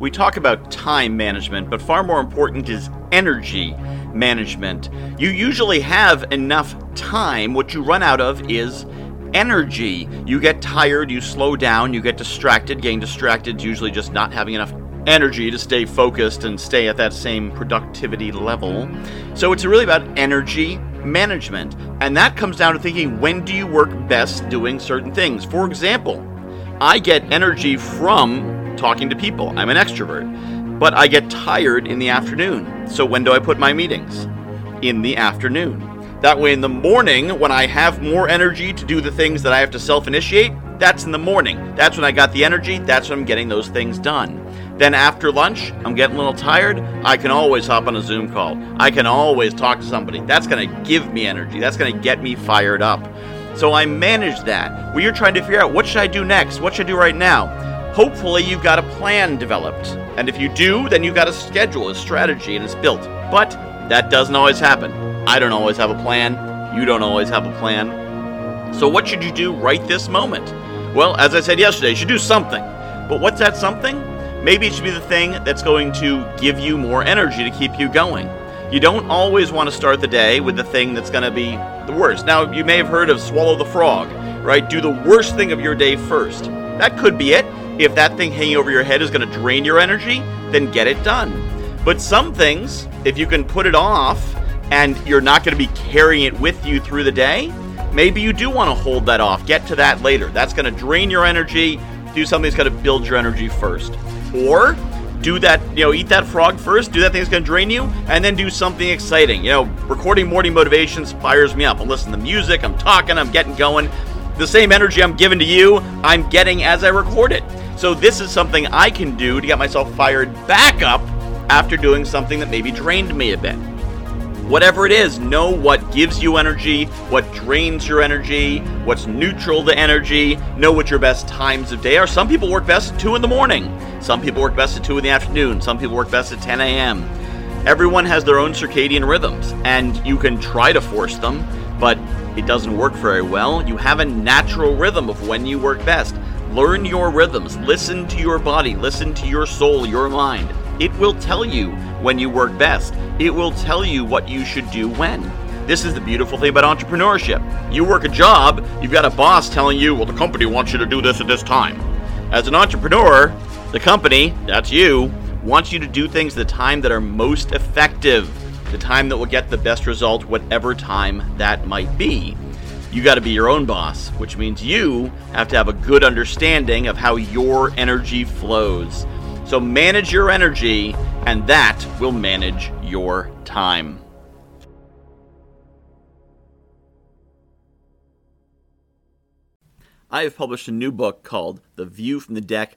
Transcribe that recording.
We talk about time management, but far more important is energy management. You usually have enough time. What you run out of is energy. You get tired, you slow down, you get distracted. Getting distracted is usually just not having enough energy to stay focused and stay at that same productivity level. So it's really about energy management. And that comes down to thinking when do you work best doing certain things? For example, I get energy from talking to people. I'm an extrovert. But I get tired in the afternoon. So when do I put my meetings? In the afternoon. That way, in the morning, when I have more energy to do the things that I have to self initiate, that's in the morning. That's when I got the energy. That's when I'm getting those things done. Then after lunch, I'm getting a little tired. I can always hop on a Zoom call. I can always talk to somebody. That's going to give me energy. That's going to get me fired up. So I manage that. When you're trying to figure out what should I do next? What should I do right now? Hopefully you've got a plan developed. And if you do, then you've got a schedule, a strategy, and it's built. But that doesn't always happen. I don't always have a plan. You don't always have a plan. So, what should you do right this moment? Well, as I said yesterday, you should do something. But what's that something? Maybe it should be the thing that's going to give you more energy to keep you going. You don't always want to start the day with the thing that's going to be the worst. Now, you may have heard of swallow the frog, right? Do the worst thing of your day first. That could be it. If that thing hanging over your head is going to drain your energy, then get it done. But some things, if you can put it off and you're not going to be carrying it with you through the day, maybe you do want to hold that off. Get to that later. That's going to drain your energy. Do something that's going to build your energy first. Or do that, you know, eat that frog first, do that thing that's going to drain you, and then do something exciting. You know, recording morning motivations fires me up. I'm listening to music, I'm talking, I'm getting going. The same energy I'm giving to you, I'm getting as I record it. So this is something I can do to get myself fired back up after doing something that maybe drained me a bit. Whatever it is, know what gives you energy, what drains your energy, what's neutral to energy, know what your best times of day are. Some people work best at 2 in the morning, some people work best at 2 in the afternoon, some people work best at 10 a.m. Everyone has their own circadian rhythms, and you can try to force them, but it doesn't work very well. You have a natural rhythm of when you work best. Learn your rhythms, listen to your body, listen to your soul, your mind. It will tell you when you work best. It will tell you what you should do when. This is the beautiful thing about entrepreneurship. You work a job, you've got a boss telling you, well, the company wants you to do this at this time. As an entrepreneur, the company, that's you, wants you to do things the time that are most effective, the time that will get the best result, whatever time that might be you got to be your own boss, which means you have to have a good understanding of how your energy flows. So manage your energy, and that will manage your time. I have published a new book called The View from the Deck